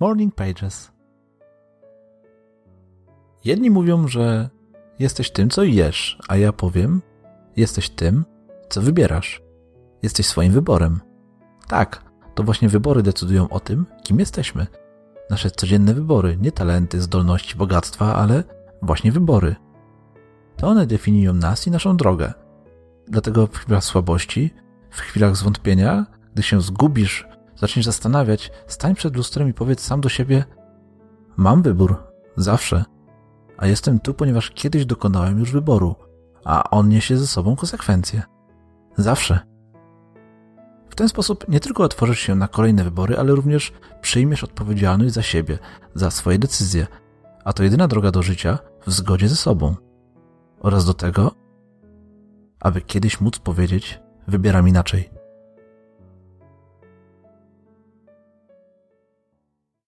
Morning Pages. Jedni mówią, że jesteś tym, co jesz, a ja powiem, jesteś tym, co wybierasz. Jesteś swoim wyborem. Tak, to właśnie wybory decydują o tym, kim jesteśmy. Nasze codzienne wybory, nie talenty, zdolności, bogactwa, ale właśnie wybory. To one definiują nas i naszą drogę. Dlatego w chwilach słabości, w chwilach zwątpienia, gdy się zgubisz, zaczniesz zastanawiać, stań przed lustrem i powiedz sam do siebie: Mam wybór, zawsze. A jestem tu, ponieważ kiedyś dokonałem już wyboru, a on niesie ze sobą konsekwencje. Zawsze. W ten sposób nie tylko otworzysz się na kolejne wybory, ale również przyjmiesz odpowiedzialność za siebie, za swoje decyzje, a to jedyna droga do życia w zgodzie ze sobą. Oraz do tego, aby kiedyś móc powiedzieć: Wybieram inaczej.